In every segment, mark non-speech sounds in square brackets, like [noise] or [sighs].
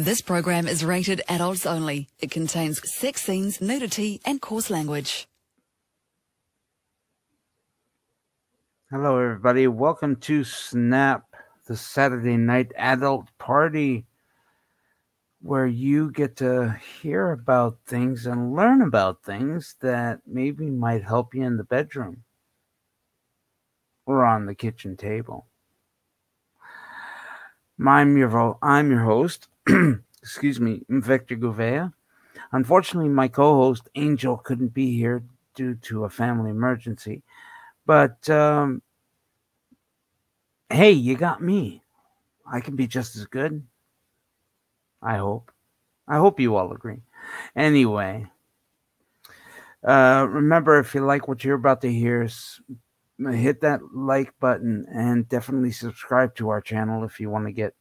This program is rated adults only. It contains sex scenes, nudity, and coarse language. Hello, everybody. Welcome to Snap, the Saturday night adult party, where you get to hear about things and learn about things that maybe might help you in the bedroom or on the kitchen table. I'm your, I'm your host, [clears throat] excuse me, Victor Gouveia. Unfortunately, my co host, Angel, couldn't be here due to a family emergency. But um, hey, you got me. I can be just as good. I hope. I hope you all agree. Anyway, uh, remember if you like what you're about to hear, hit that like button and definitely subscribe to our channel if you want to get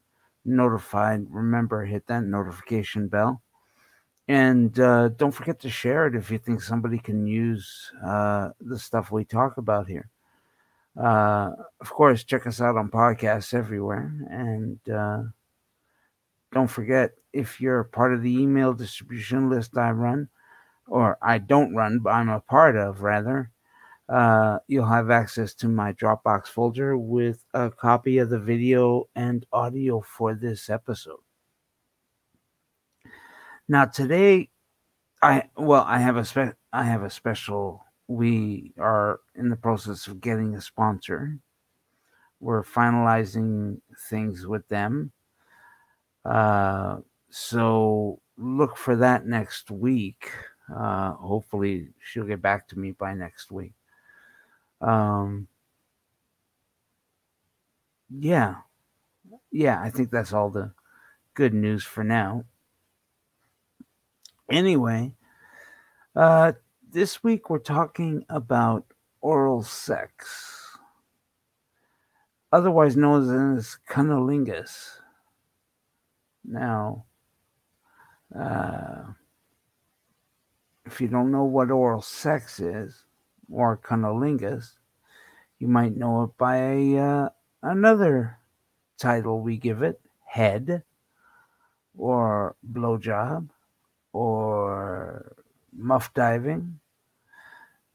notified. Remember, hit that notification bell. And uh, don't forget to share it if you think somebody can use uh, the stuff we talk about here. Uh, of course, check us out on podcasts everywhere. And uh, don't forget, if you're part of the email distribution list I run, or I don't run, but I'm a part of, rather, uh, you'll have access to my Dropbox folder with a copy of the video and audio for this episode. Now today, I well, I have a spe- I have a special. We are in the process of getting a sponsor. We're finalizing things with them. Uh, so look for that next week. Uh, hopefully, she'll get back to me by next week. Um, yeah, yeah, I think that's all the good news for now. Anyway, uh, this week we're talking about oral sex, otherwise known as cunnilingus. Now, uh, if you don't know what oral sex is, or cunnilingus, you might know it by uh, another title we give it head, or blowjob, or muff diving.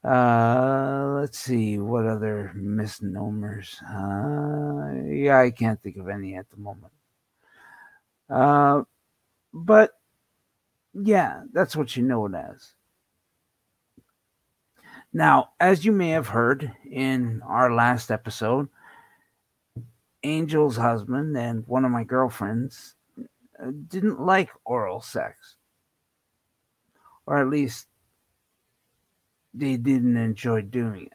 Uh, let's see what other misnomers. Uh, yeah, I can't think of any at the moment. Uh, but yeah, that's what you know it as. Now, as you may have heard in our last episode, Angel's husband and one of my girlfriends uh, didn't like oral sex. Or at least they didn't enjoy doing it.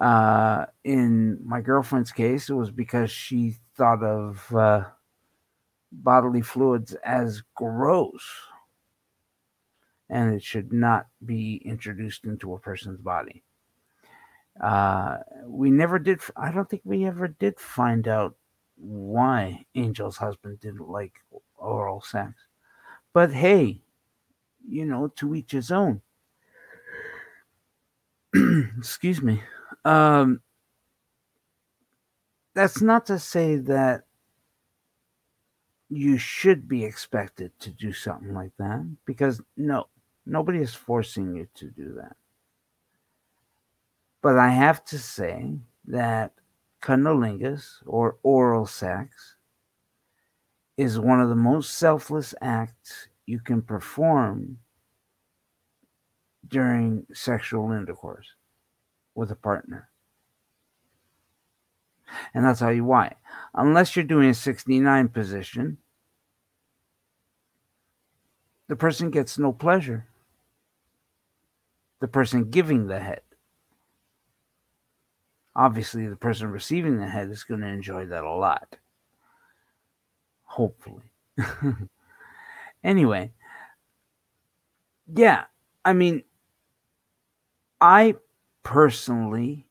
Uh, in my girlfriend's case, it was because she thought of uh, bodily fluids as gross and it should not be introduced into a person's body. Uh, we never did, I don't think we ever did find out why Angel's husband didn't like oral sex. But hey, you know, to each his own. [clears throat] Excuse me. Um, that's not to say that you should be expected to do something like that because no, Nobody is forcing you to do that. But I have to say that cunnilingus or oral sex is one of the most selfless acts you can perform during sexual intercourse with a partner. And I'll tell you why. Unless you're doing a 69 position, the person gets no pleasure the person giving the head. Obviously, the person receiving the head is going to enjoy that a lot. Hopefully. [laughs] anyway, yeah, I mean, I personally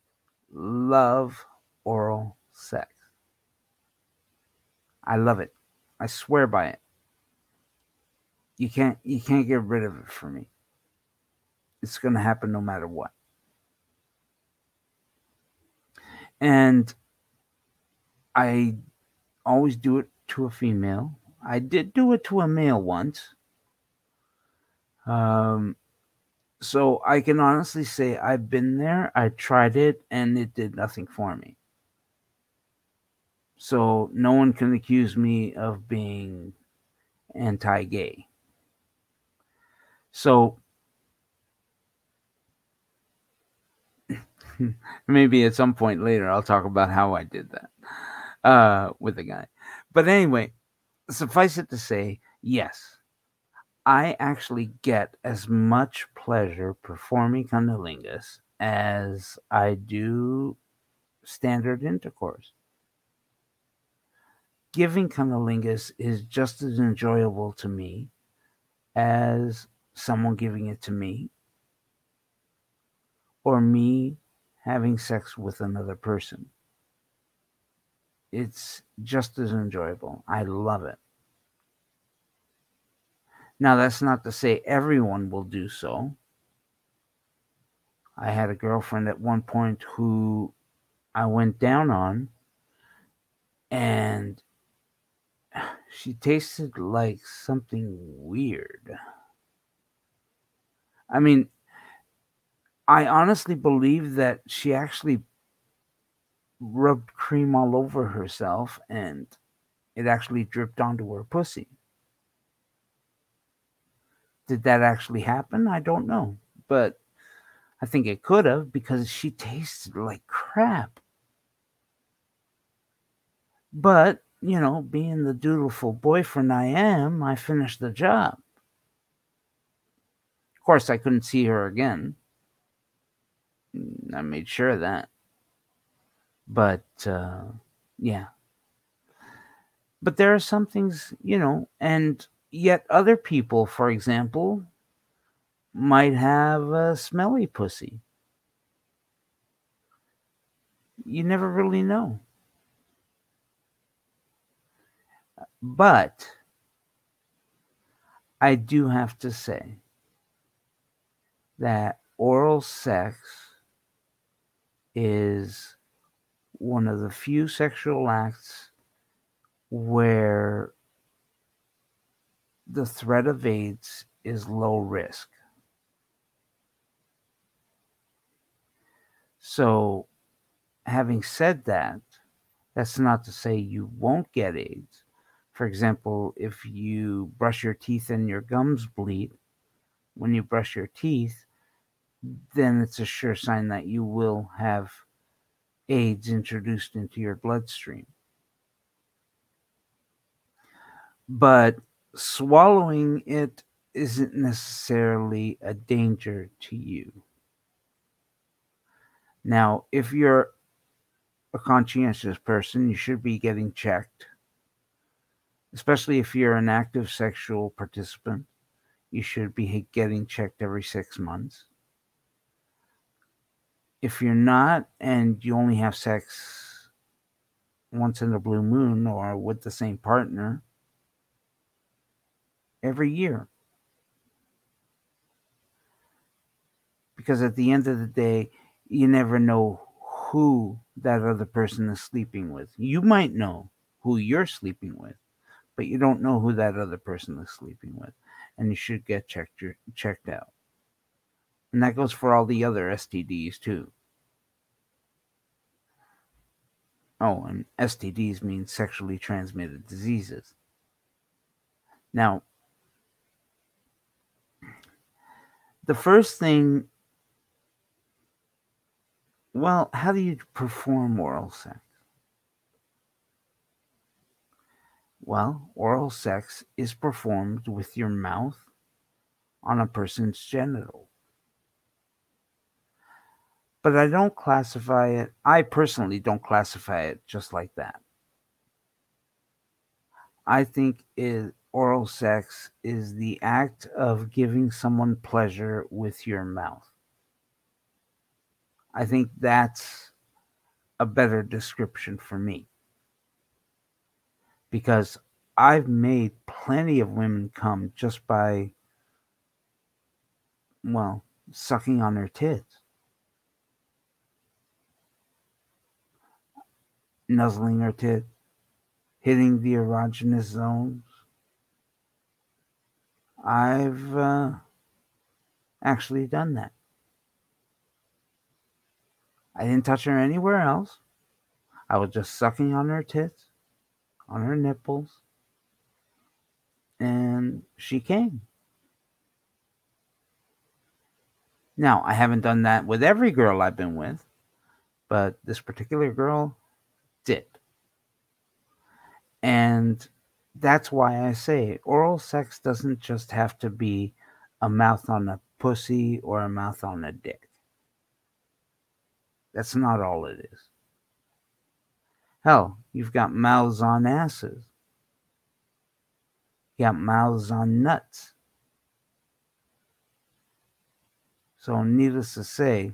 love oral sex. I love it. I swear by it. You can't you can't get rid of it for me. It's going to happen no matter what. And I always do it to a female. I did do it to a male once. Um, so I can honestly say I've been there, I tried it, and it did nothing for me. So no one can accuse me of being anti gay. So [laughs] maybe at some point later I'll talk about how I did that uh, with a guy. But anyway, suffice it to say, yes, I actually get as much pleasure performing cunnilingus as I do standard intercourse. Giving cunnilingus is just as enjoyable to me as someone giving it to me or me having sex with another person. It's just as enjoyable. I love it. Now, that's not to say everyone will do so. I had a girlfriend at one point who I went down on, and [sighs] she tasted like something weird. I mean, I honestly believe that she actually rubbed cream all over herself and it actually dripped onto her pussy. Did that actually happen? I don't know. But I think it could have because she tasted like crap. But, you know, being the dutiful boyfriend I am, I finished the job. Course, I couldn't see her again. I made sure of that. But, uh, yeah. But there are some things, you know, and Yet other people, for example, might have a smelly pussy. You never really know. But I do have to say that oral sex is one of the few sexual acts where the threat of AIDS is low risk. So, having said that, that's not to say you won't get AIDS. For example, if you brush your teeth and your gums bleed when you brush your teeth, then it's a sure sign that you will have AIDS introduced into your bloodstream. But swallowing it isn't necessarily a danger to you. Now, if you're a conscientious person, you should be getting checked, especially if you're an active sexual participant. You should be getting checked every six months. If you're not and you only have sex once in a blue moon or with the same partner, every year. Because at the end of the day, you never know who that other person is sleeping with. You might know who you're sleeping with, but you don't know who that other person is sleeping with. And you should get checked checked out. And that goes for all the other STDs too. Oh, and STDs mean sexually transmitted diseases. Now, the first thing well how do you perform oral sex well oral sex is performed with your mouth on a person's genital but i don't classify it i personally don't classify it just like that i think it oral sex is the act of giving someone pleasure with your mouth. I think that's a better description for me. Because I've made plenty of women come just by, well, sucking on their tits, nuzzling her tits, hitting the erogenous zones. I've uh, actually done that. I didn't touch her anywhere else. I was just sucking on her tits, on her nipples, and she came. Now, I haven't done that with every girl I've been with, but this particular girl did. And that's why I say oral sex doesn't just have to be a mouth on a pussy or a mouth on a dick. That's not all it is. Hell, you've got mouths on asses. You got mouths on nuts. So, needless to say,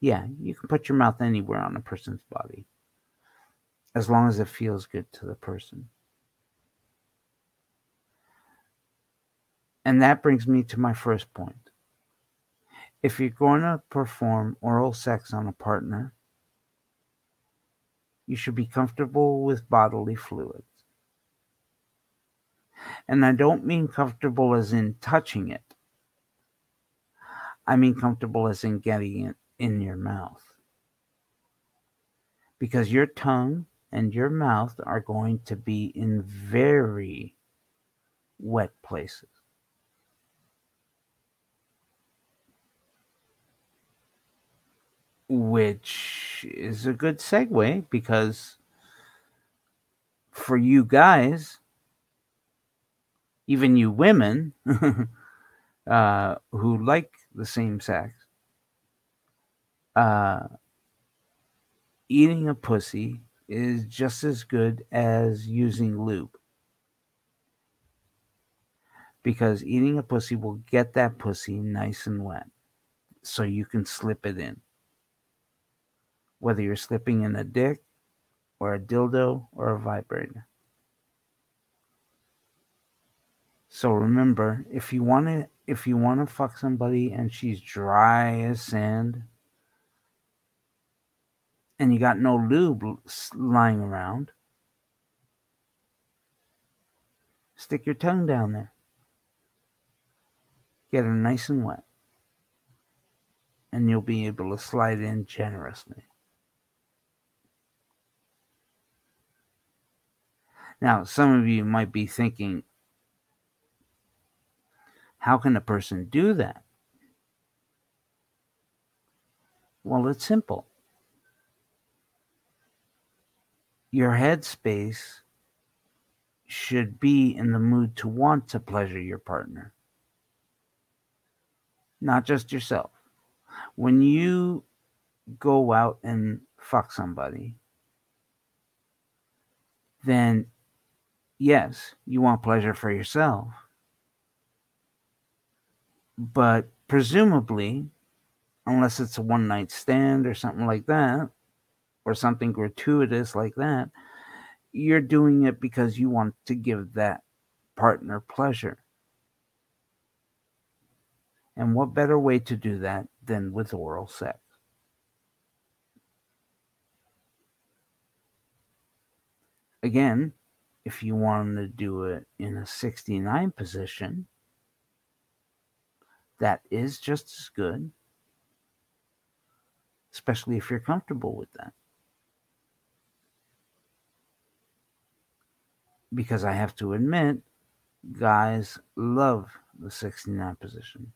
yeah, you can put your mouth anywhere on a person's body as long as it feels good to the person. And that brings me to my first point. If you're going to perform oral sex on a partner, you should be comfortable with bodily fluids. And I don't mean comfortable as in touching it, I mean comfortable as in getting it in your mouth. Because your tongue and your mouth are going to be in very wet places. Which is a good segue because for you guys, even you women [laughs] uh, who like the same sex, uh, eating a pussy is just as good as using lube. Because eating a pussy will get that pussy nice and wet so you can slip it in. Whether you're slipping in a dick or a dildo or a vibrator. So remember, if you want to if you want to fuck somebody and she's dry as sand and you got no lube lying around, stick your tongue down there. Get her nice and wet. And you'll be able to slide in generously. Now, some of you might be thinking, how can a person do that? Well, it's simple. Your headspace should be in the mood to want to pleasure your partner, not just yourself. When you go out and fuck somebody, then yes, you want pleasure for yourself but presumably, unless it's a one night stand or something like that, or something gratuitous like that, you're doing it because you want to give that partner pleasure. And what better way to do that than with oral sex? Again, if you want to do it in a 69 position, that is just as good, especially if you're comfortable with that. Because I have to admit, guys love the 69 position.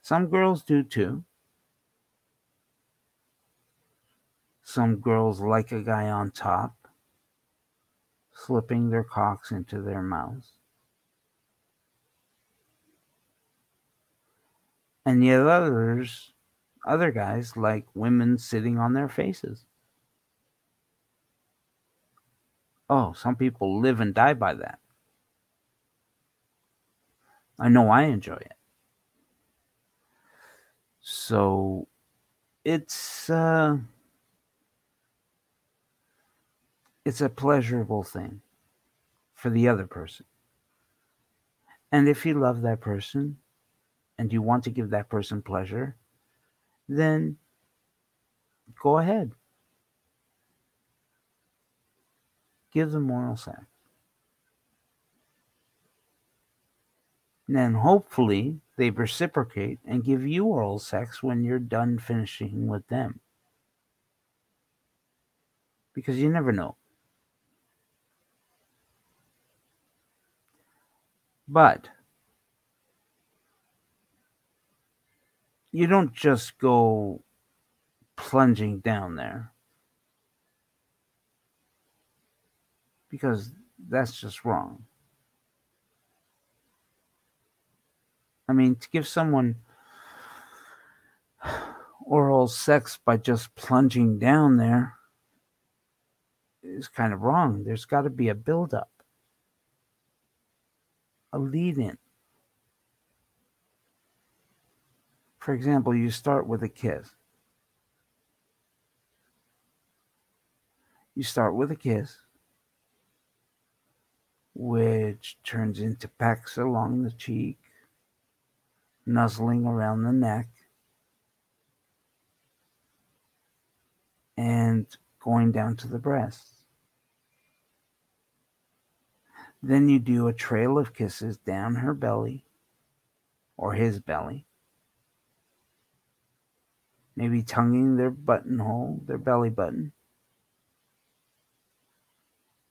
Some girls do too. Some girls like a guy on top, slipping their cocks into their mouths. And yet others, other guys like women sitting on their faces. Oh, some people live and die by that. I know I enjoy it. So it's uh it's a pleasurable thing for the other person. And if you love that person, and you want to give that person pleasure, then go ahead. Give them oral sex. And then hopefully they reciprocate and give you oral sex when you're done finishing with them. Because you never know. But you don't just go plunging down there because that's just wrong. I mean, to give someone oral sex by just plunging down there is kind of wrong. There's got to be a buildup, a lead in. For example, you start with a kiss. You start with a kiss, which turns into pecks along the cheek, nuzzling around the neck, and going down to the breasts. Then you do a trail of kisses down her belly or his belly, maybe tonguing their buttonhole, their belly button,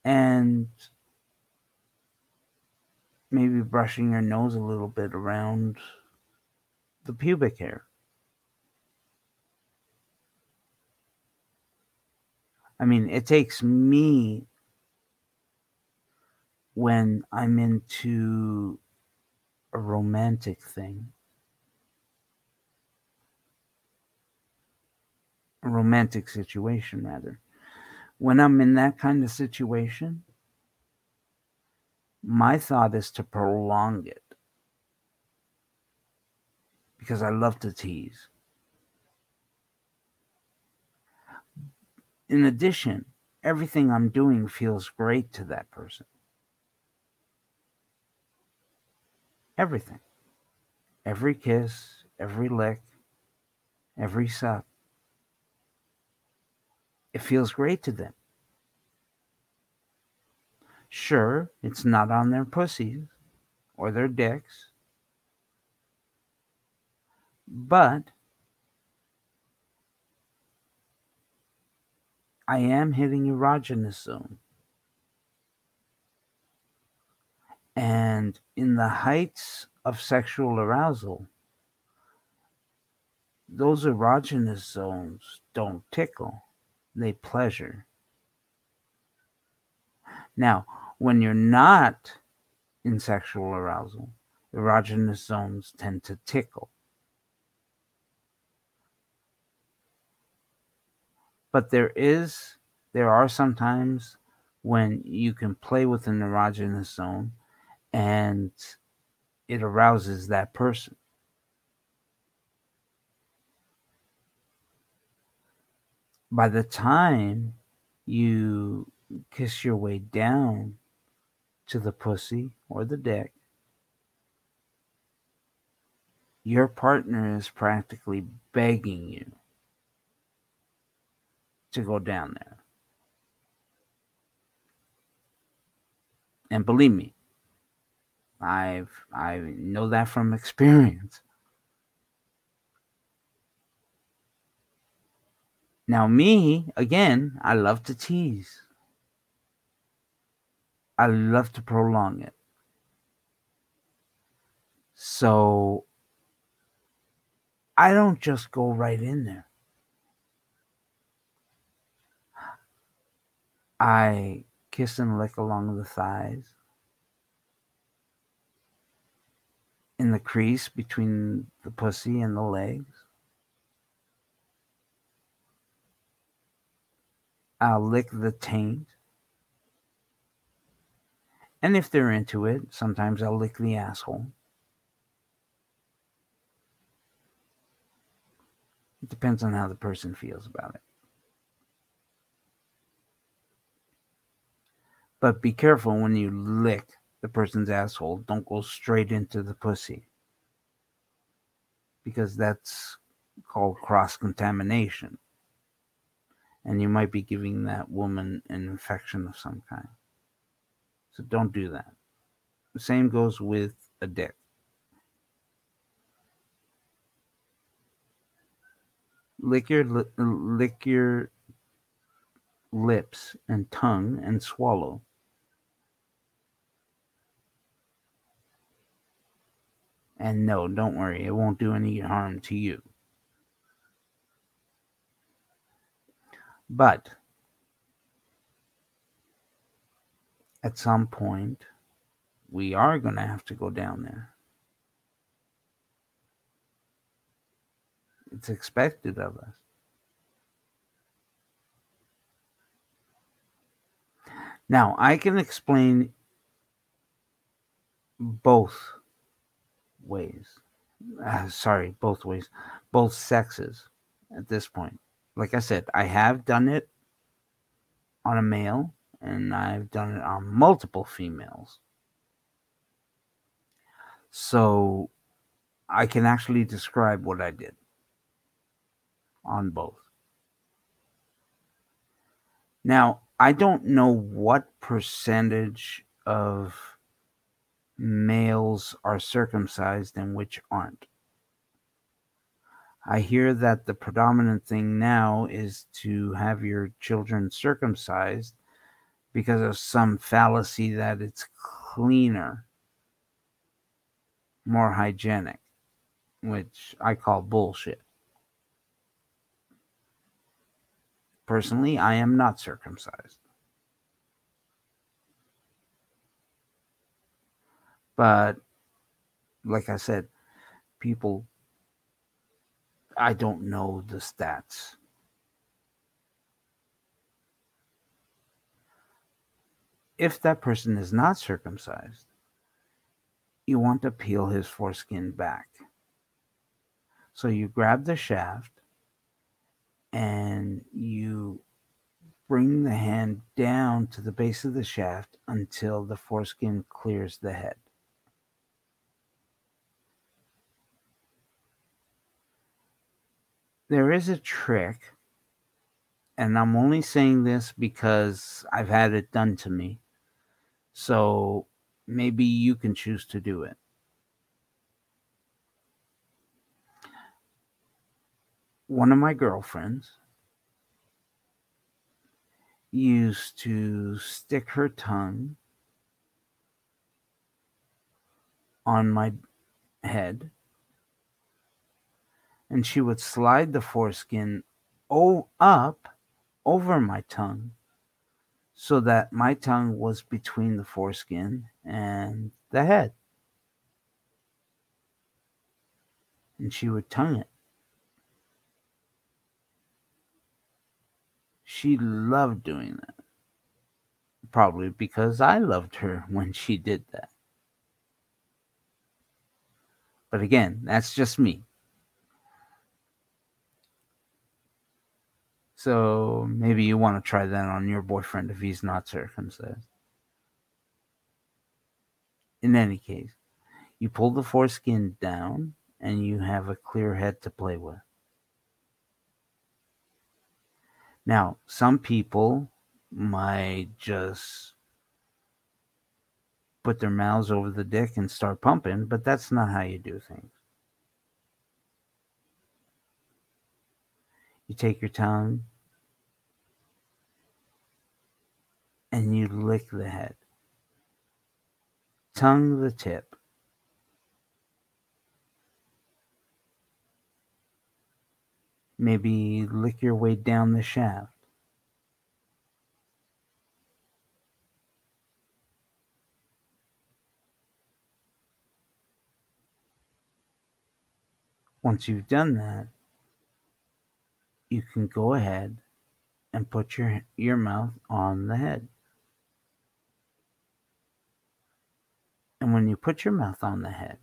and maybe brushing your nose a little bit around the pubic hair. I mean, it takes me when I'm into a romantic thing, a romantic situation, rather. When I'm in that kind of situation, my thought is to prolong it because I love to tease. In addition, everything I'm doing feels great to that person. Everything. Every kiss, every lick, every suck. It feels great to them. Sure, it's not on their pussies or their dicks but I am hitting erogenous zone. And in the heights of sexual arousal, those erogenous zones don't tickle, they pleasure. Now, when you're not in sexual arousal, erogenous zones tend to tickle. but there is there are some times when you can play with an erogenous zone and it arouses that person by the time you kiss your way down to the pussy or the dick your partner is practically begging you to go down there. And believe me, I've I know that from experience. Now me, again, I love to tease. I love to prolong it. So I don't just go right in there. I kiss and lick along the thighs, in the crease between the pussy and the legs. I'll lick the taint. And if they're into it, sometimes I'll lick the asshole. It depends on how the person feels about it. But be careful when you lick the person's asshole. Don't go straight into the pussy. Because that's called cross contamination. and you might be giving that woman an infection of some kind. So don't do that. The same goes with a dick. Lick your lick your lips and tongue and swallow. And no, don't worry, it won't do any harm to you. But at some point, we are going to have to go down there. It's expected of us. Now, I can explain both ways. Uh, sorry, both ways, both sexes at this point. Like I said, I have done it on a male and I've done it on multiple females. So I can actually describe what I did on both. Now, I don't know what percentage of males are circumcised and which aren't. I hear that the predominant thing now is to have your children circumcised because of some fallacy that it's cleaner, more hygienic, which I call bullshit. Personally, I am not circumcised. But like I said, people, I don't know the stats. If that person is not circumcised, you want to peel his foreskin back. So you grab the shaft and you bring the hand down to the base of the shaft until the foreskin clears the head. There is a trick, and I'm only saying this because I've had it done to me. So maybe you can choose to do it. one of my girlfriends used to stick her tongue on my head and she would slide the foreskin oh up over my tongue so that my tongue was between the foreskin and the head and she would tongue it She loved doing that. Probably because I loved her [laughs] when she did that. But again, that's just me. So maybe you want to try that on your boyfriend if he's not circumcised. In any case, you pull the foreskin down and you have a clear head to play with. Now, some people might just put their mouths over the dick and start pumping, but that's not how you do things. You take your tongue and you lick the head, tongue the tip. Maybe lick your way down the shaft. Once you've done that, you can go ahead and put your, your mouth on the head. And when you put your mouth on the head,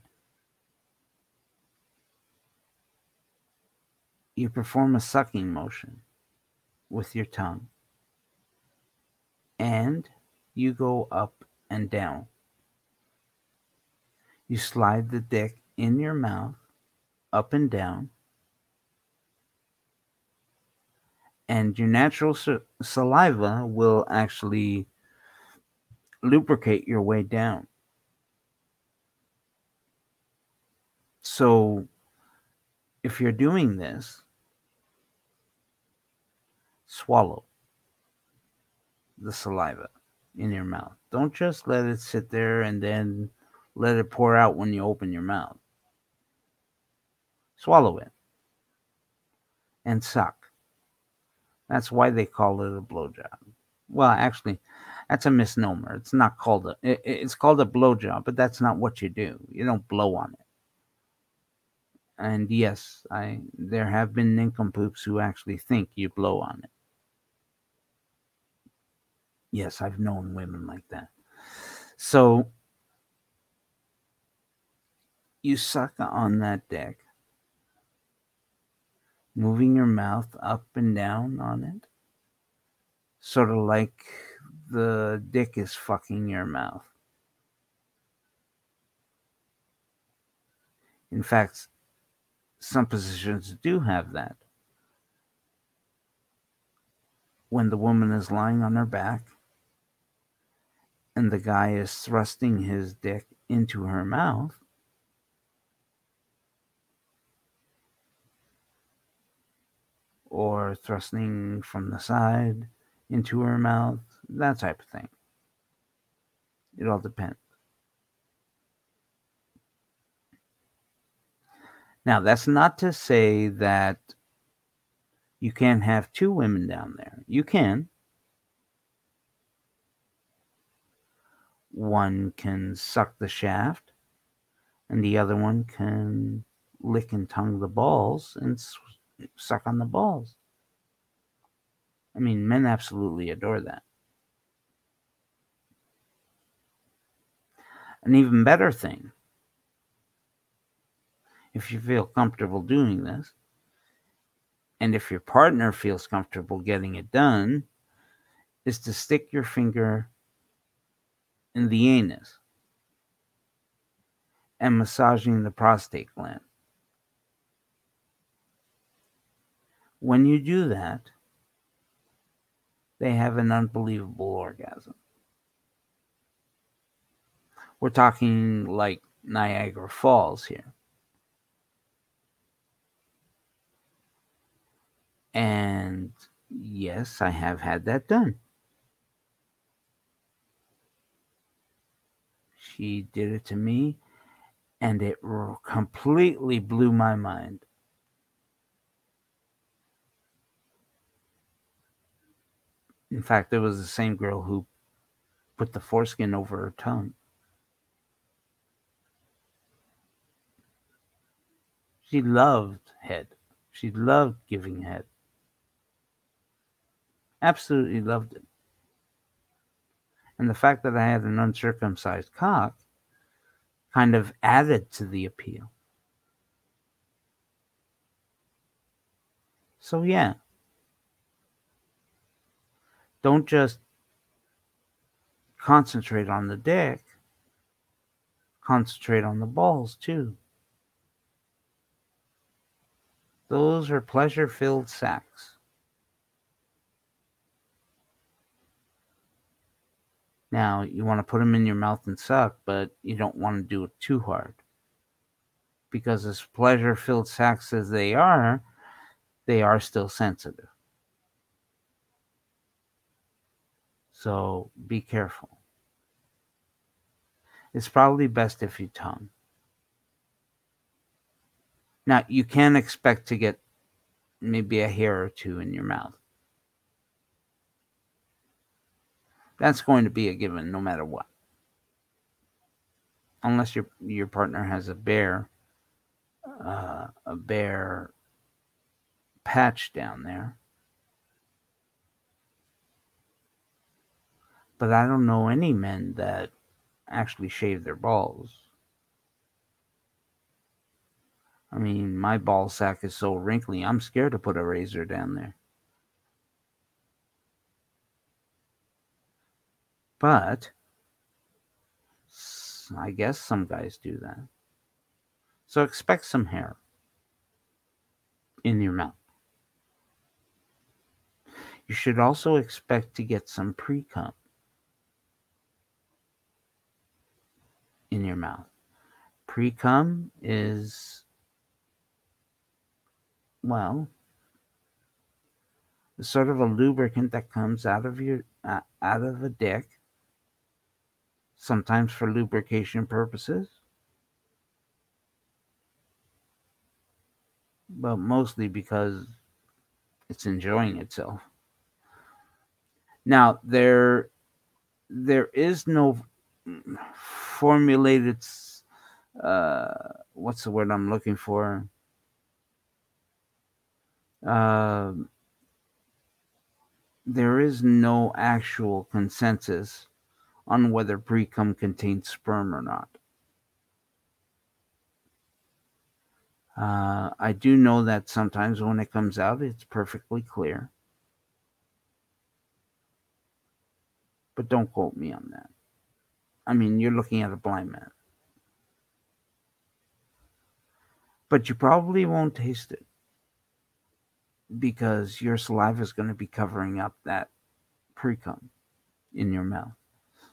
you perform a sucking motion with your tongue and you go up and down. You slide the dick in your mouth up and down and your natural saliva will actually lubricate your way down. So, if you're doing this, swallow the saliva in your mouth. Don't just let it sit there and then let it pour out when you open your mouth. Swallow it and suck. That's why they call it a blowjob. Well, actually, that's a misnomer. It's not called a. It, it's called a blowjob, but that's not what you do. You don't blow on it. And yes, I there have been nincompoops who actually think you blow on it. Yes, I've known women like that. So you suck on that dick, moving your mouth up and down on it, sort of like the dick is fucking your mouth. In fact, some positions do have that. When the woman is lying on her back and the guy is thrusting his dick into her mouth, or thrusting from the side into her mouth, that type of thing. It all depends. Now, that's not to say that you can't have two women down there. You can. One can suck the shaft, and the other one can lick and tongue the balls and suck on the balls. I mean, men absolutely adore that. An even better thing, if you feel comfortable doing this, and if your partner feels comfortable getting it done, is to stick your finger in the anus and massaging the prostate gland. When you do that, they have an unbelievable orgasm. We're talking like Niagara Falls here. And yes, I have had that done. She did it to me, and it completely blew my mind. In fact, it was the same girl who put the foreskin over her tongue. She loved head. She loved giving head. Absolutely loved it. And the fact that I had an uncircumcised cock kind of added to the appeal. So, yeah. Don't just concentrate on the dick, concentrate on the balls too. Those are pleasure filled sacks. Now, you want to put them in your mouth and suck, but you don't want to do it too hard. Because as pleasure filled sacks as they are, they are still sensitive. So be careful. It's probably best if you tongue. Now, you can expect to get maybe a hair or two in your mouth. That's going to be a given no matter what. Unless your your partner has a bear uh, a bare patch down there. But I don't know any men that actually shave their balls. I mean, my ball sack is so wrinkly, I'm scared to put a razor down there. But I guess some guys do that. So expect some hair in your mouth. You should also expect to get some pre cum in your mouth. Pre cum is, well, sort of a lubricant that comes out of your uh, out of a dick sometimes for lubrication purposes. But mostly because it's enjoying itself. Now there there is no formulated uh what's the word i'm looking for? Uh, there is no actual consensus on whether pre-cum contains sperm or not. Uh, I do know that sometimes when it comes out, it's perfectly clear. But don't quote me on that. I mean, you're looking at a blind man. But you probably won't taste it because your saliva is going to be covering up that precum in your mouth.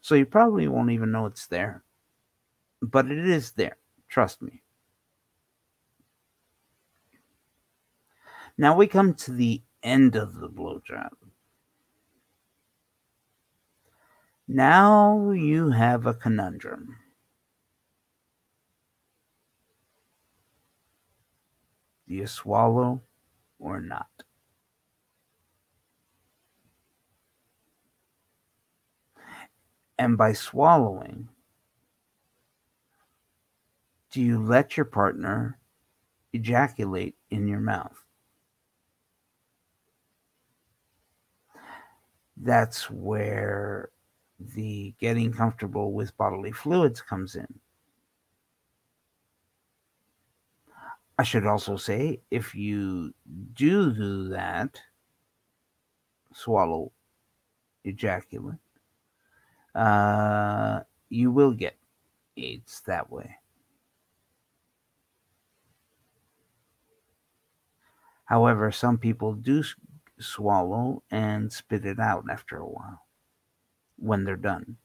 So you probably won't even know it's there. But it is there. Trust me. Now we come to the end of the blowjob. Now you have a conundrum. Do you swallow or not. And by swallowing, do you let your partner ejaculate in your mouth? That's where the getting comfortable with bodily fluids comes in. I should also say if you do do that, swallow ejaculate, uh, you will get AIDS that way. However, some people do swallow and spit it out after a while when they're done.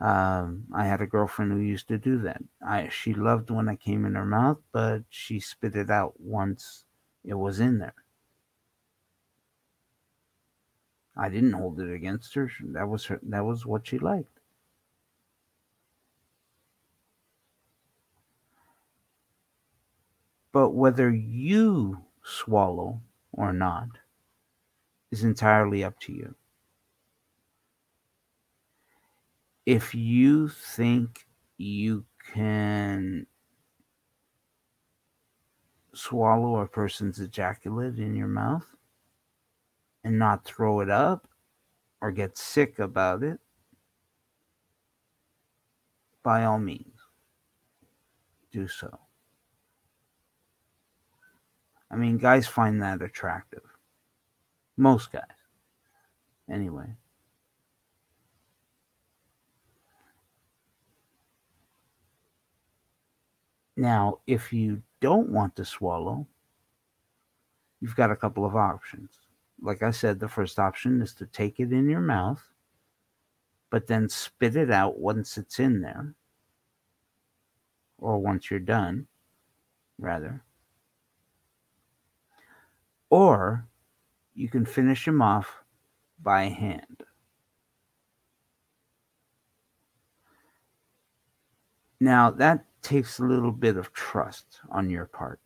Um, I had a girlfriend who used to do that. I she loved when I came in her mouth, but she spit it out once it was in there. I didn't hold it against her. That was her. That was what she liked. But whether you swallow or not is entirely up to you. if you think you can swallow a person's ejaculate in your mouth and not throw it up or get sick about it, by all means, do so. I mean, guys find that attractive. Most guys. Anyway. Now, if you don't want to swallow, you've got a couple of options. Like I said, the first option is to take it in your mouth, but then spit it out once it's in there, or once you're done, rather. Or you can finish them off by hand. Now, that takes a little bit of trust on your part.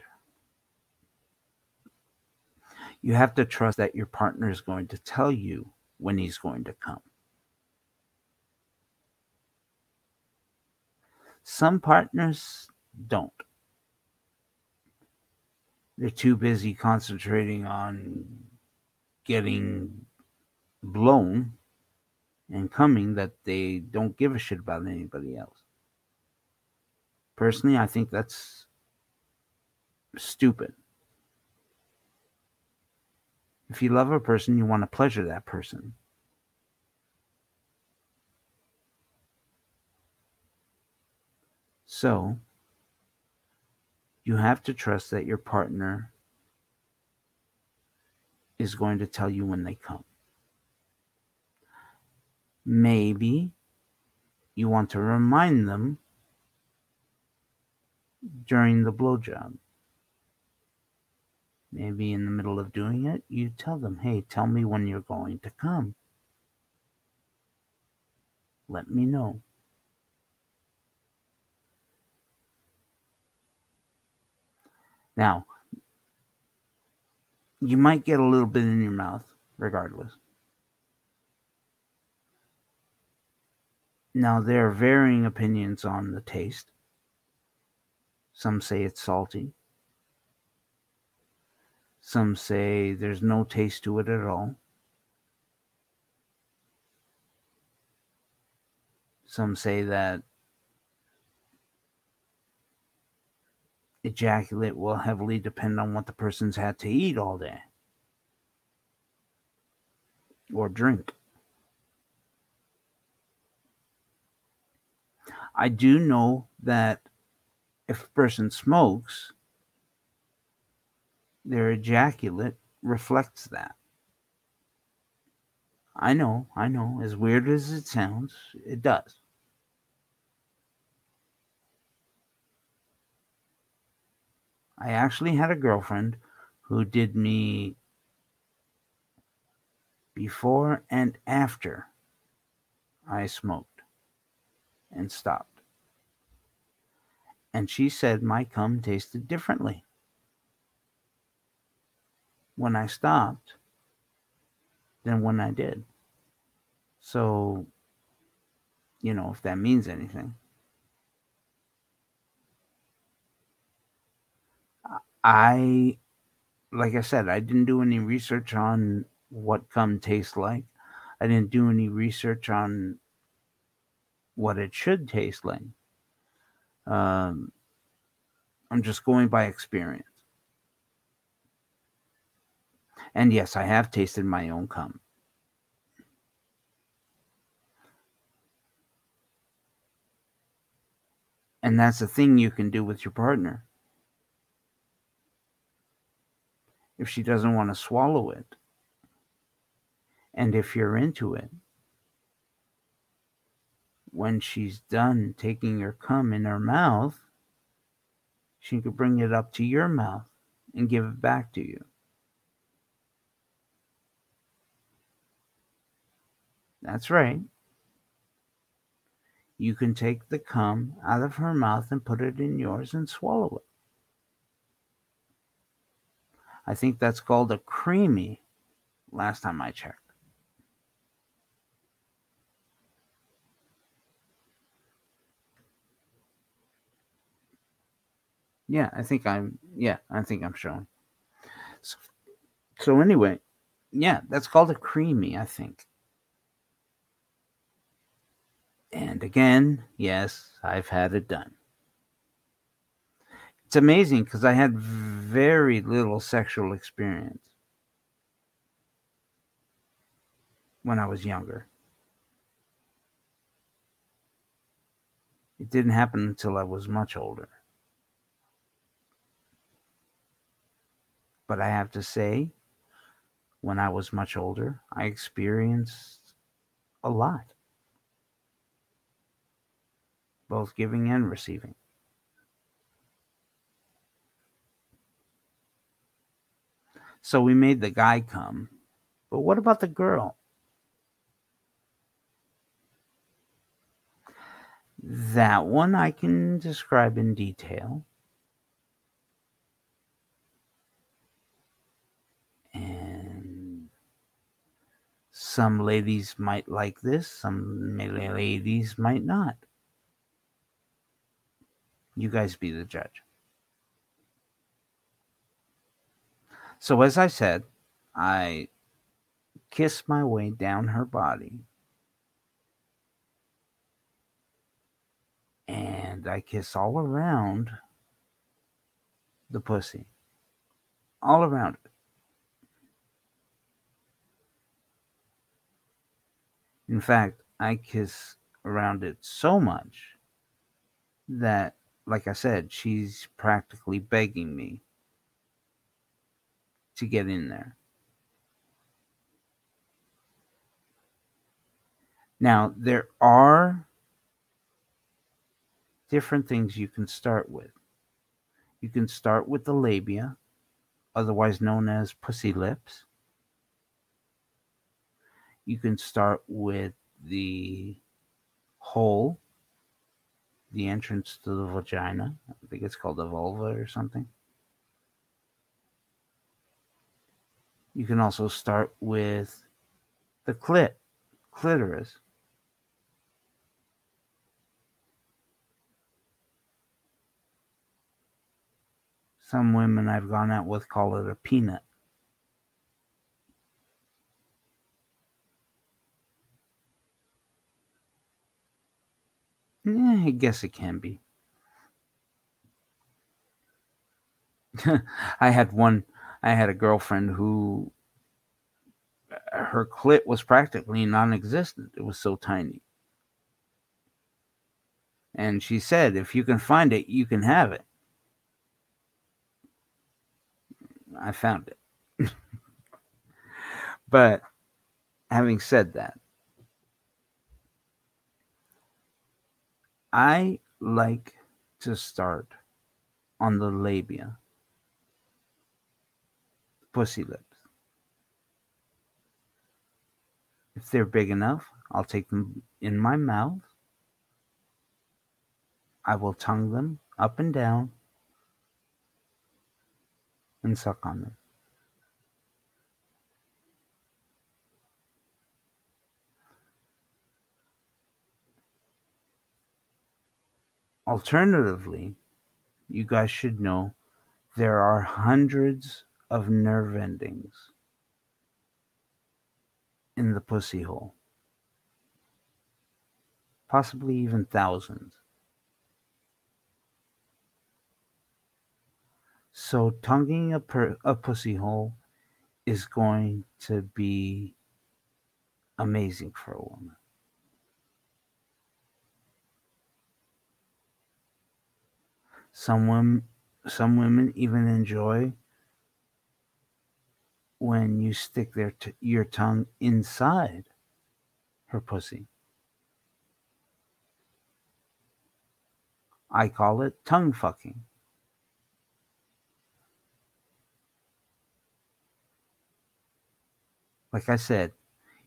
You have to trust that your partner is going to tell you when he's going to come. Some partners don't. They're too busy concentrating on getting blown and coming that they don't give a shit about anybody else. Personally, I think that's stupid. If you love a person, you want to pleasure that person. So, you have to trust that your partner is going to tell you when they come. Maybe you want to remind them during the blowjob. Maybe in the middle of doing it, you tell them, hey, tell me when you're going to come. Let me know. Now, you might get a little bit in your mouth, regardless. Now, there are varying opinions on the taste. Some say it's salty. Some say there's no taste to it at all. Some say that ejaculate will heavily depend on what the person's had to eat all day or drink. I do know that if a person smokes, their ejaculate reflects that. I know, I know, as weird as it sounds, it does. I actually had a girlfriend who did me before and after I smoked and stopped. And she said my cum tasted differently when I stopped than when I did. So, you know, if that means anything. I, like I said, I didn't do any research on what cum tastes like. I didn't do any research on what it should taste like. Um, I'm just going by experience. And yes, I have tasted my own cum. And that's a thing you can do with your partner. if she doesn't want to swallow it. And if you're into it, when she's done taking your cum in her mouth, she could bring it up to your mouth and give it back to you. That's right. You can take the cum out of her mouth and put it in yours and swallow it. I think that's called a creamy last time I checked. Yeah, I think I'm yeah, I think I'm showing. So, so anyway, yeah, that's called a creamy, I think. And again, yes, I've had it done it's amazing because I had very little sexual experience when I was younger. It didn't happen until I was much older. But I have to say, when I was much older, I experienced a lot, both giving and receiving. So we made the guy come. But what about the girl? That one I can describe in detail. And some ladies might like this, some ladies might not. You guys be the judge. So, as I said, I kiss my way down her body. And I kiss all around the pussy. All around it. In fact, I kiss around it so much that, like I said, she's practically begging me to get in there. Now, there are different things you can start with. You can start with the labia, otherwise known as pussy lips. You can start with the hole the entrance to the vagina. I think it's called the vulva or something. You can also start with the clit, clitoris. Some women I've gone out with call it a peanut. Yeah, I guess it can be. [laughs] I had one, I had a girlfriend who uh, her clit was practically non existent. It was so tiny. And she said, if you can find it, you can have it. I found it. [laughs] but having said that, I like to start on the labia, pussy lips. If they're big enough, I'll take them in my mouth. I will tongue them up and down and suck on them. Alternatively, you guys should know there are hundreds of nerve endings in the pussy hole, possibly even thousands. So, tonguing a, per, a pussy hole is going to be amazing for a woman. Some women, some women even enjoy when you stick their t- your tongue inside her pussy. I call it tongue fucking. Like I said,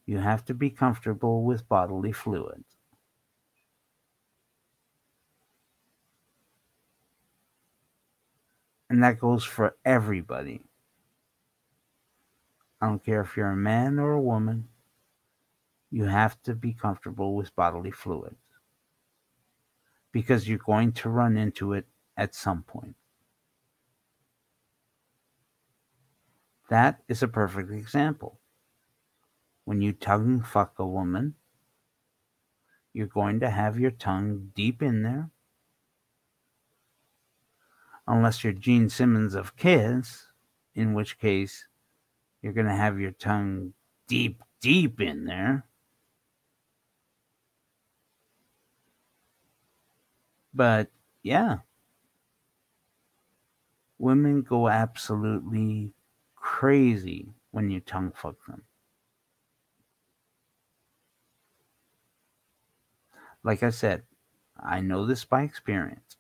you have to be comfortable with bodily fluids. And that goes for everybody. I don't care if you're a man or a woman, you have to be comfortable with bodily fluids because you're going to run into it at some point. That is a perfect example. When you tongue fuck a woman, you're going to have your tongue deep in there unless you're Gene Simmons of Kiss, in which case you're going to have your tongue deep, deep in there. But yeah, women go absolutely crazy when you tongue fuck them. Like I said, I know this by experience.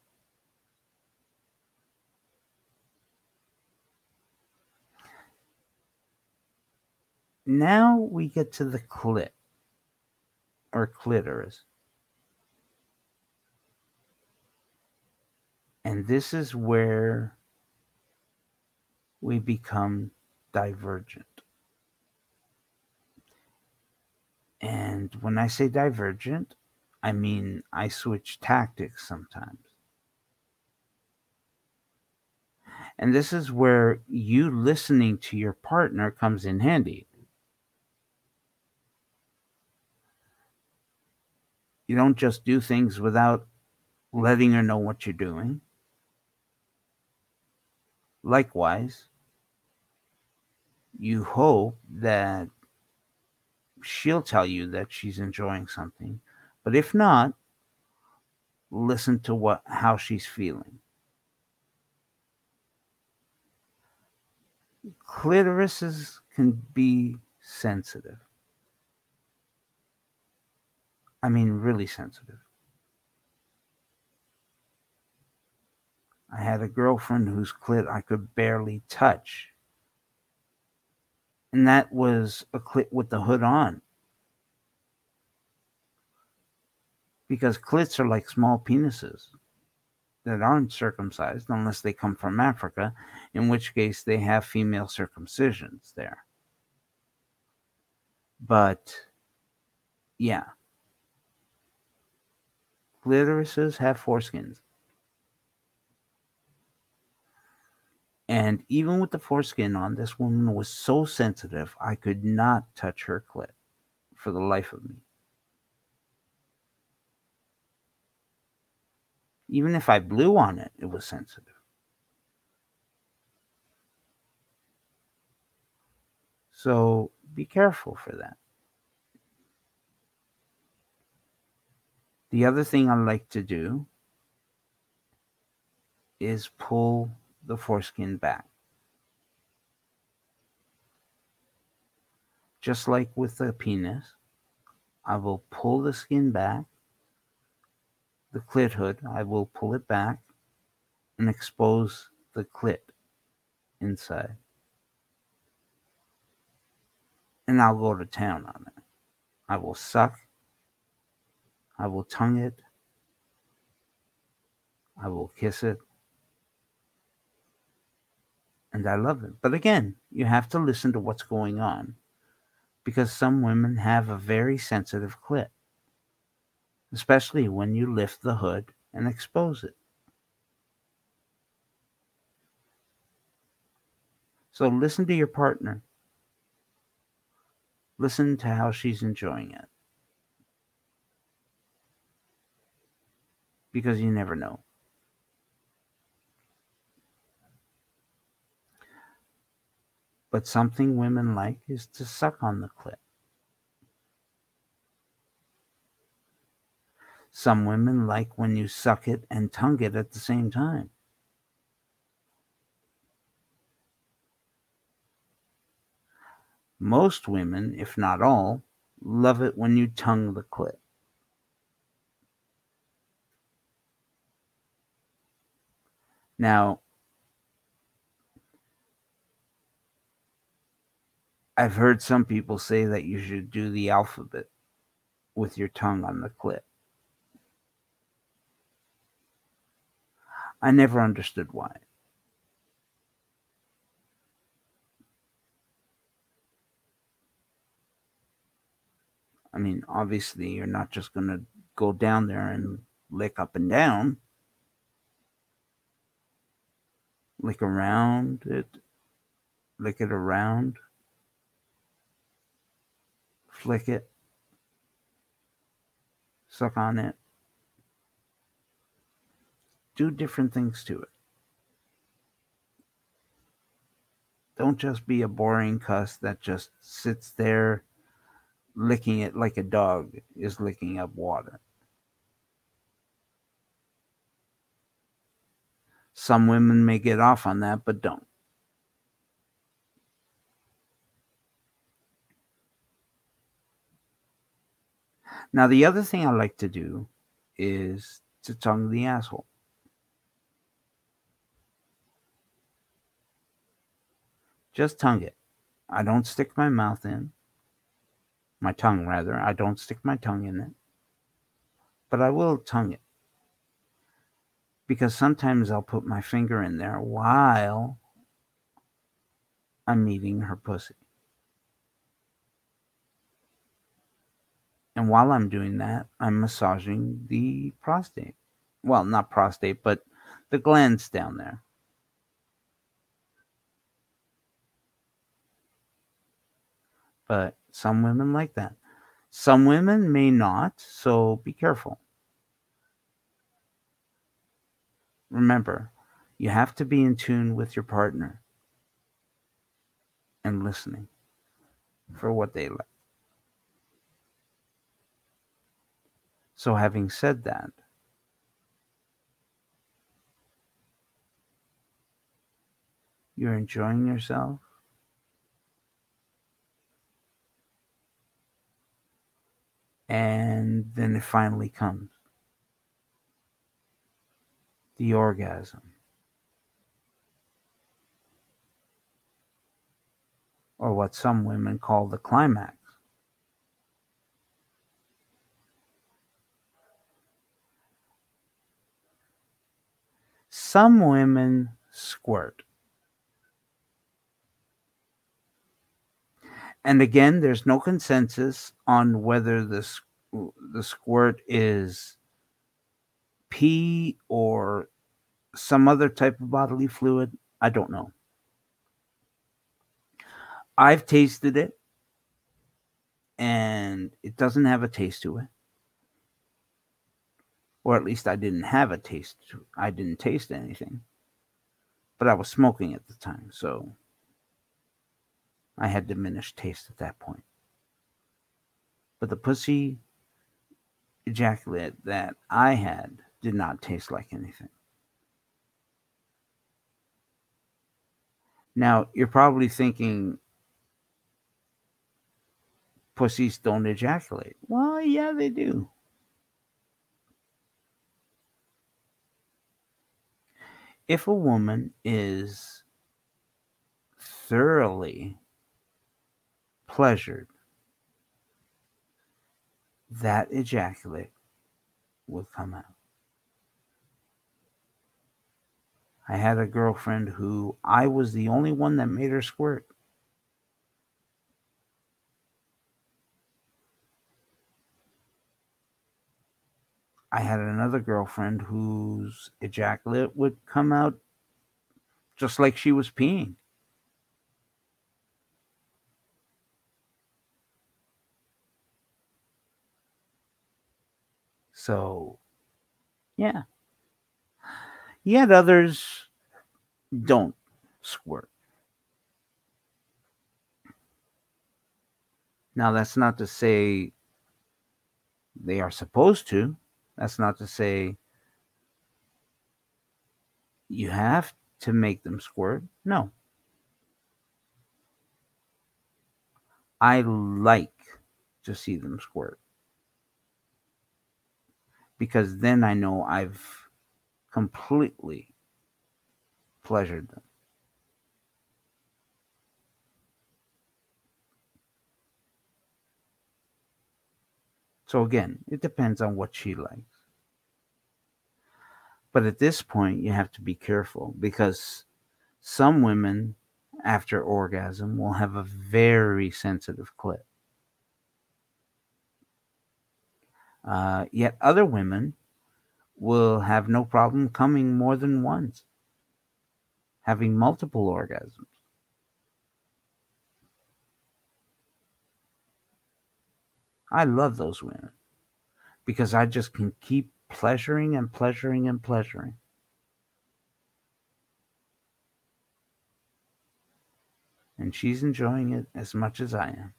Now we get to the clit or clitoris. And this is where we become divergent. And when I say divergent, I mean I switch tactics sometimes. And this is where you listening to your partner comes in handy. You don't just do things without letting her know what you're doing. Likewise, you hope that she'll tell you that she's enjoying something. But if not, listen to what how she's feeling. Clitorises can be sensitive. I mean, really sensitive. I had a girlfriend whose clit I could barely touch. And that was a clit with the hood on. Because clits are like small penises that aren't circumcised unless they come from Africa, in which case they have female circumcisions there. But yeah, clitorises have foreskins. And even with the foreskin on, this woman was so sensitive, I could not touch her clit for the life of me. Even if I blew on it, it was sensitive. So be careful for that. The other thing I like to do is pull the foreskin back. Just like with the penis, I will pull the skin back, the clit hood, I will pull it back and expose the clit inside. And I'll go to town on it. I will suck. I will tongue it. I will kiss it and I love it. But again, you have to listen to what's going on because some women have a very sensitive clit, especially when you lift the hood and expose it. So listen to your partner. Listen to how she's enjoying it. Because you never know. But something women like is to suck on the clit. Some women like when you suck it and tongue it at the same time. Most women, if not all, love it when you tongue the clit. Now, I've heard some people say that you should do the alphabet with your tongue on the clit. I never understood why. I mean, obviously, you're not just going to go down there and lick up and down, lick around it, lick it around flick it, suck on it, do different things to it. Don't just be a boring cuss that just sits there licking it like a dog is licking up water. Some women may get off on that, but don't. Now, the other thing I like to do is to tongue the asshole. Just tongue it. I don't stick my mouth in, my tongue rather. I don't stick my tongue in it, but I will tongue it. Because sometimes I'll put my finger in there while I'm eating her pussy. And while I'm doing that, I'm massaging the prostate. Well, not prostate, but the glands down there. But some women like that. Some women may not, so be careful. Remember, you have to be in tune with your partner and listening for what they like. So, having said that, you're enjoying yourself. And then it finally comes the orgasm. Or what some women call the climax. Some women squirt. And again, there's no consensus on whether the, the squirt is pee or some other type of bodily fluid. I don't know. I've tasted it and it doesn't have a taste to it or at least I didn't have a taste. I didn't taste anything, but I was smoking at the time, so I had diminished taste at that point. But the pussy ejaculate that I had did not taste like anything. Now, you're probably thinking pussies don't ejaculate. Well, yeah, they do. if a woman is thoroughly pleasured, that ejaculate will come out. I had a girlfriend who I was the only one that made her squirt. I had another girlfriend whose ejaculate would come out just like she was peeing. So, yeah. Yet others don't squirt. Now, that's not to say they are supposed to. That's not to say you have to make them squirt. No. I like to see them squirt because then I know I've completely pleasured them. So again, it depends on what she likes. But at this point, you have to be careful because some women after orgasm will have a very sensitive clit. Uh, yet other women will have no problem coming more than once, having multiple orgasms. I love those women because I just can keep pleasuring and pleasuring and pleasuring. And she's enjoying it as much as I am.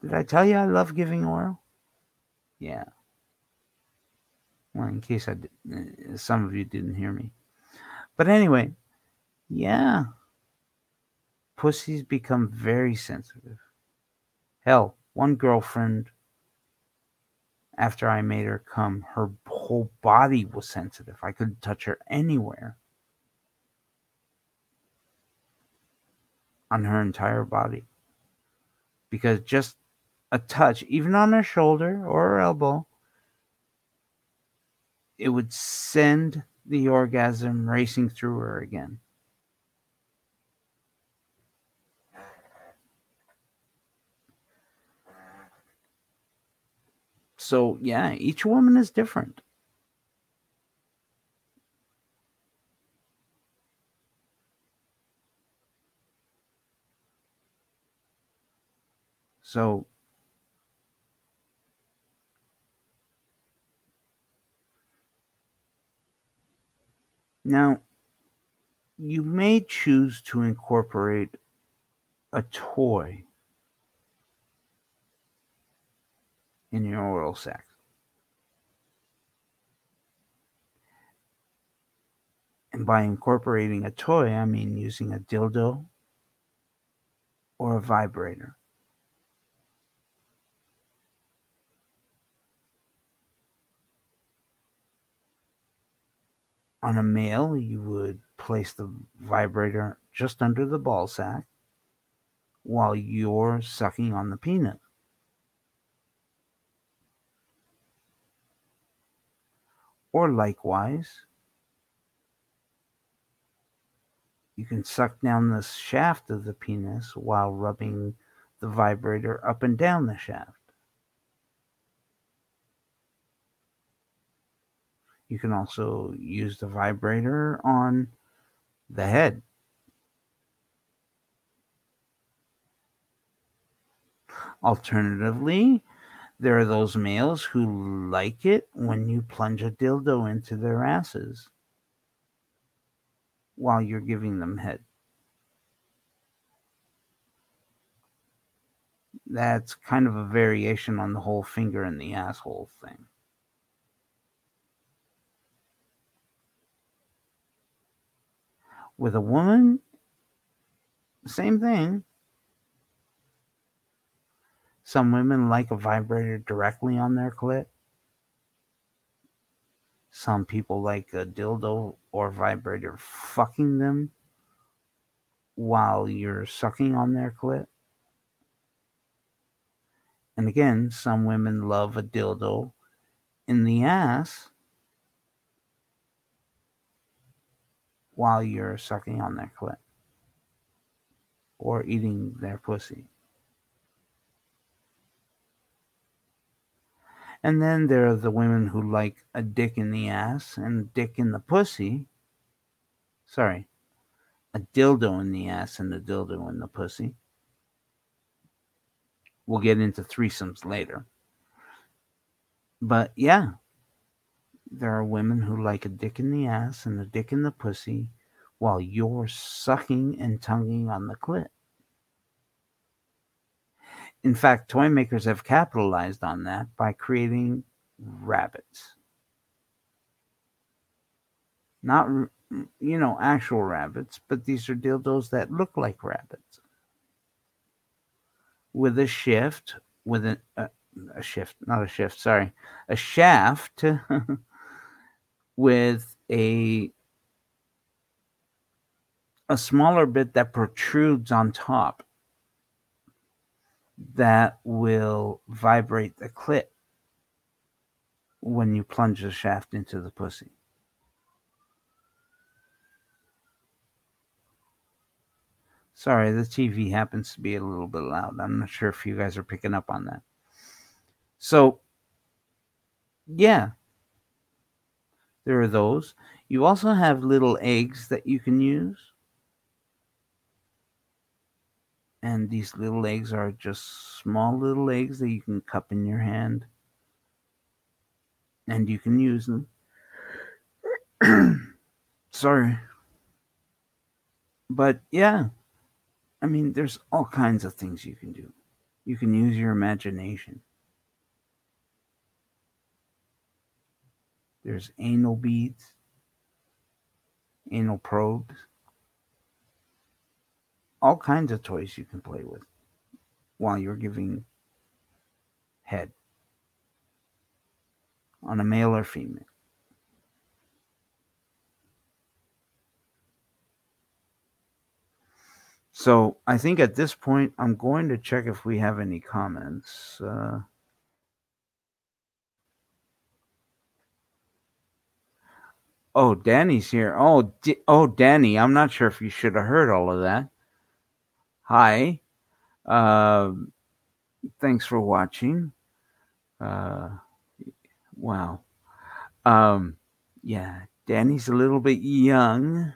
Did I tell you I love giving oral? Yeah. Well, in case I did, uh, some of you didn't hear me. But anyway, yeah. Pussies become very sensitive. Hell, one girlfriend, after I made her come, her whole body was sensitive. I couldn't touch her anywhere on her entire body. Because just a touch, even on her shoulder or her elbow, it would send the orgasm racing through her again. So, yeah, each woman is different. So, now you may choose to incorporate a toy in your oral sex. And by incorporating a toy, I mean using a dildo or a vibrator. On a male, you would place the vibrator just under the ball sack while you're sucking on the penis. Or likewise, you can suck down the shaft of the penis while rubbing the vibrator up and down the shaft. You can also use the vibrator on the head. Alternatively, there are those males who like it when you plunge a dildo into their asses while you're giving them head. That's kind of a variation on the whole finger in the asshole thing. With a woman, same thing. Some women like a vibrator directly on their clit. Some people like a dildo or vibrator fucking them while you're sucking on their clit. And again, some women love a dildo in the ass while you're sucking on their clit or eating their pussy. And then there are the women who like a dick in the ass and dick in the pussy. Sorry, a dildo in the ass and a dildo in the pussy. We'll get into threesomes later. But yeah, there are women who like a dick in the ass and a dick in the pussy while you're sucking and tonguing on the clit. In fact, toy makers have capitalized on that by creating rabbits. Not, you know, actual rabbits, but these are dildos that look like rabbits. With a shift, with a, a, uh, a shift, not a shift, sorry, a shaft [laughs] with a a smaller bit that protrudes on top that will vibrate the clit when you plunge the shaft into the pussy. Sorry, the TV happens to be a little bit loud. I'm not sure if you guys are picking up on that. So, yeah, there are those. You also have little eggs that you can use. And these little eggs are just small little eggs that you can cup in your hand. And you can use them. [clears throat] Sorry. But yeah, I mean, there's all kinds of things you can do. You can use your imagination. There's anal beads, anal probes, all kinds of toys you can play with while you're giving head on a male or female. So I think at this point, I'm going to check if we have any comments. Uh, oh, Danny's here. Oh, D- oh, Danny. I'm not sure if you should have heard all of that. Hi. Uh, thanks for watching. Uh, wow. Um, yeah, Danny's a little bit young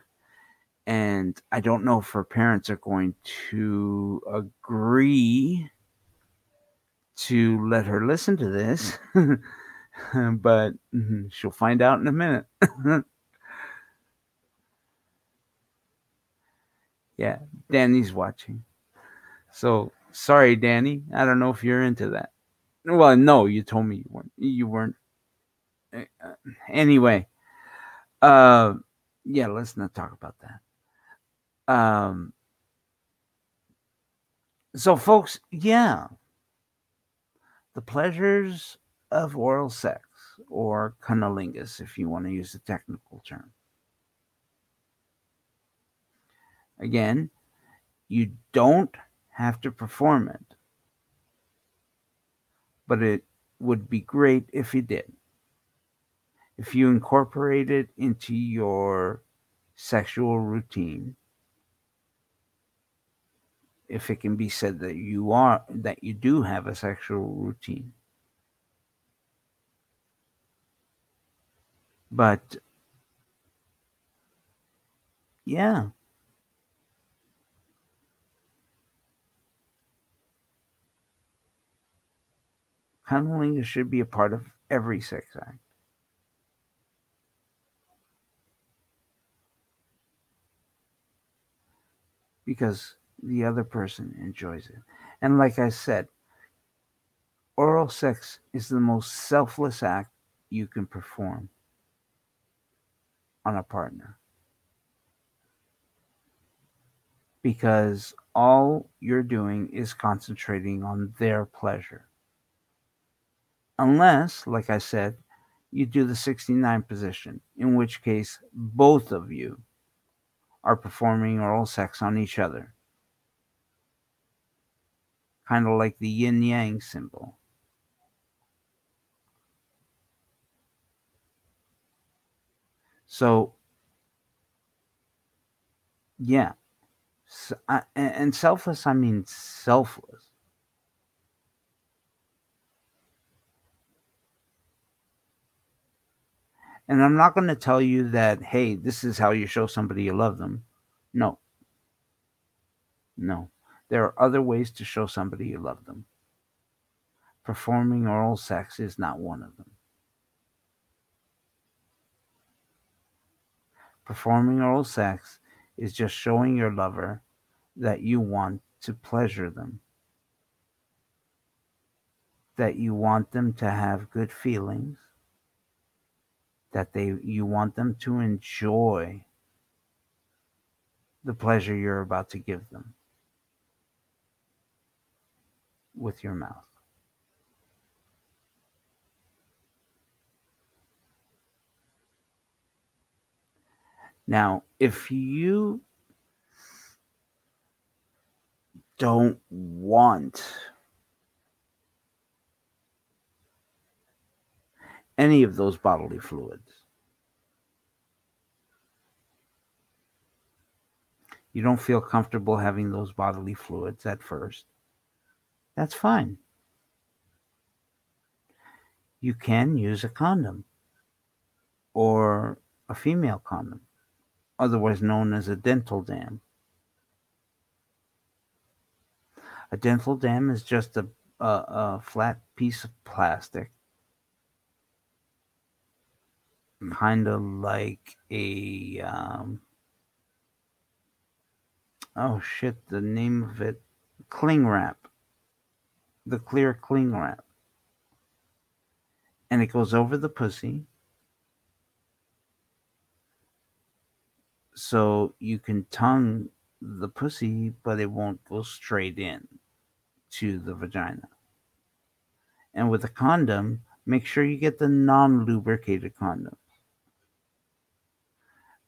and I don't know if her parents are going to agree to let her listen to this, [laughs] [laughs] but mm-hmm, she'll find out in a minute. [laughs] yeah, Danny's watching. So sorry, Danny. I don't know if you're into that. Well, no, you told me you weren't. You weren't. Eh, uh, anyway, uh, yeah, let's not talk about that. Um, so, folks, yeah, the pleasures of oral sex or cunnilingus, if you want to use the technical term. Again, you don't have to perform it, but it would be great if you did. If you incorporate it into your sexual routine, if it can be said that you are that you do have a sexual routine but yeah. Cuddling should be a part of every sex act. Because the other person enjoys it. And like I said, oral sex is the most selfless act you can perform on a partner. Because all you're doing is concentrating on their pleasure. Unless, like I said, you do the 69 position, in which case both of you are performing oral sex on each other kind of like the yin yang symbol. So, yeah. So, I, and selfless, I mean selfless. And I'm not going to tell you that, hey, this is how you show somebody you love them. No. No. There are other ways to show somebody you love them. Performing oral sex is not one of them. Performing oral sex is just showing your lover that you want to pleasure them, that you want them to have good feelings, that they you want them to enjoy the pleasure you're about to give them with your mouth. Now, if you don't want any of those bodily fluids, you don't feel comfortable having those bodily fluids at first, that's fine. You can use a condom or a female condom, otherwise known as a dental dam. A dental dam is just a, a, a flat piece of plastic, kind of like a. Um, oh shit, the name of it cling wrap the clear cling wrap. And it goes over the pussy. So you can tongue the pussy, but it won't go straight in to the vagina. And with a condom, make sure you get the non lubricated condom.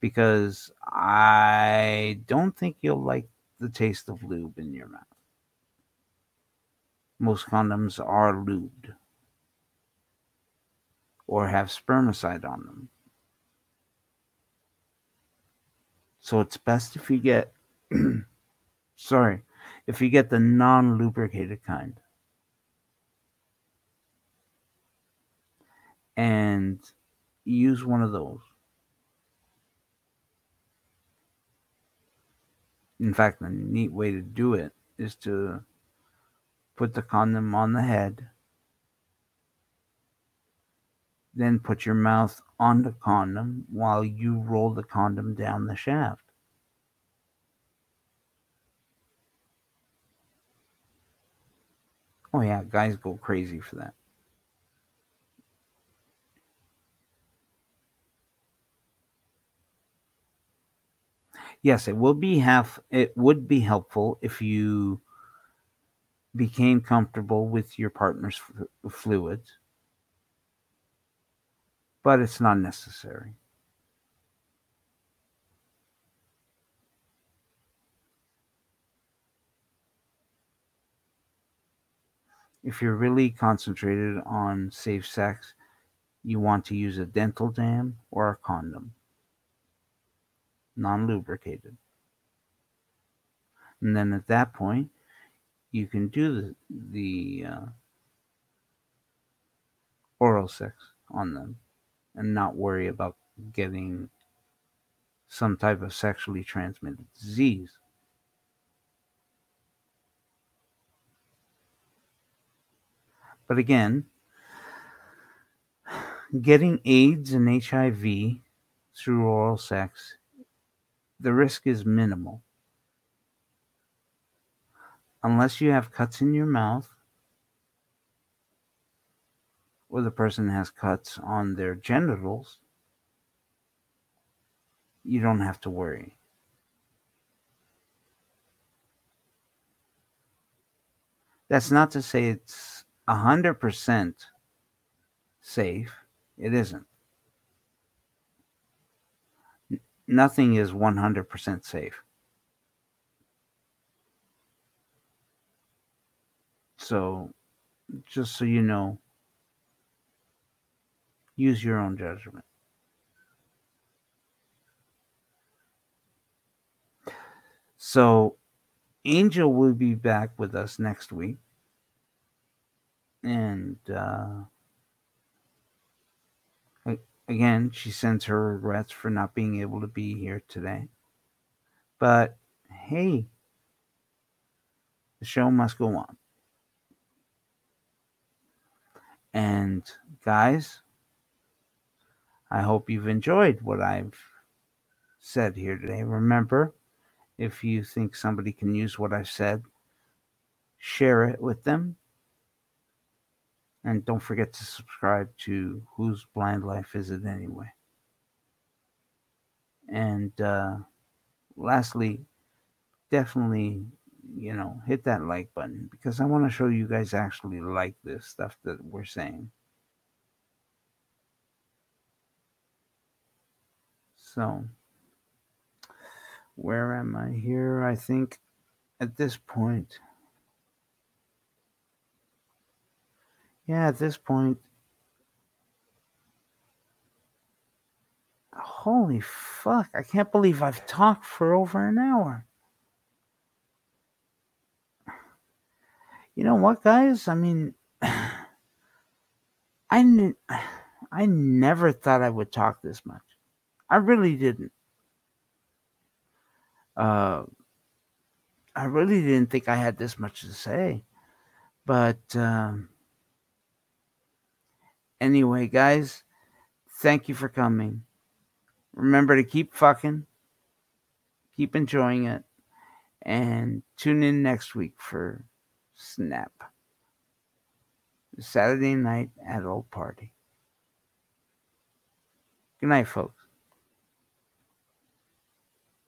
Because I don't think you'll like the taste of lube in your mouth most condoms are lubed or have spermicide on them. So it's best if you get, [clears throat] sorry, if you get the non lubricated kind. And use one of those. In fact, a neat way to do it is to Put the condom on the head. Then put your mouth on the condom while you roll the condom down the shaft. Oh, yeah, guys go crazy for that. Yes, it will be half it would be helpful if you became comfortable with your partner's fluids, but it's not necessary. If you're really concentrated on safe sex, you want to use a dental dam or a condom, non lubricated. And then at that point, you can do the, the uh, oral sex on them and not worry about getting some type of sexually transmitted disease. But again, getting AIDS and HIV through oral sex, the risk is minimal. Unless you have cuts in your mouth or the person has cuts on their genitals, you don't have to worry. That's not to say it's 100% safe. It isn't. Nothing is 100% safe. So, just so you know, use your own judgment. So, Angel will be back with us next week. And uh, again, she sends her regrets for not being able to be here today. But hey, the show must go on. And guys, I hope you've enjoyed what I've said here today. Remember, if you think somebody can use what I've said, share it with them. And don't forget to subscribe to Whose Blind Life Is It Anyway? And uh, lastly, definitely, you know, hit that like button because I want to show you guys actually like this stuff that we're saying. So, where am I here? I think at this point, yeah, at this point, holy fuck, I can't believe I've talked for over an hour. You know what, guys? I mean, [sighs] I, [sighs] I never thought I would talk this much. I really didn't. Uh, I really didn't think I had this much to say. But um, anyway, guys, thank you for coming. Remember to keep fucking, keep enjoying it, and tune in next week for Snap. Saturday night adult party. Good night, folks.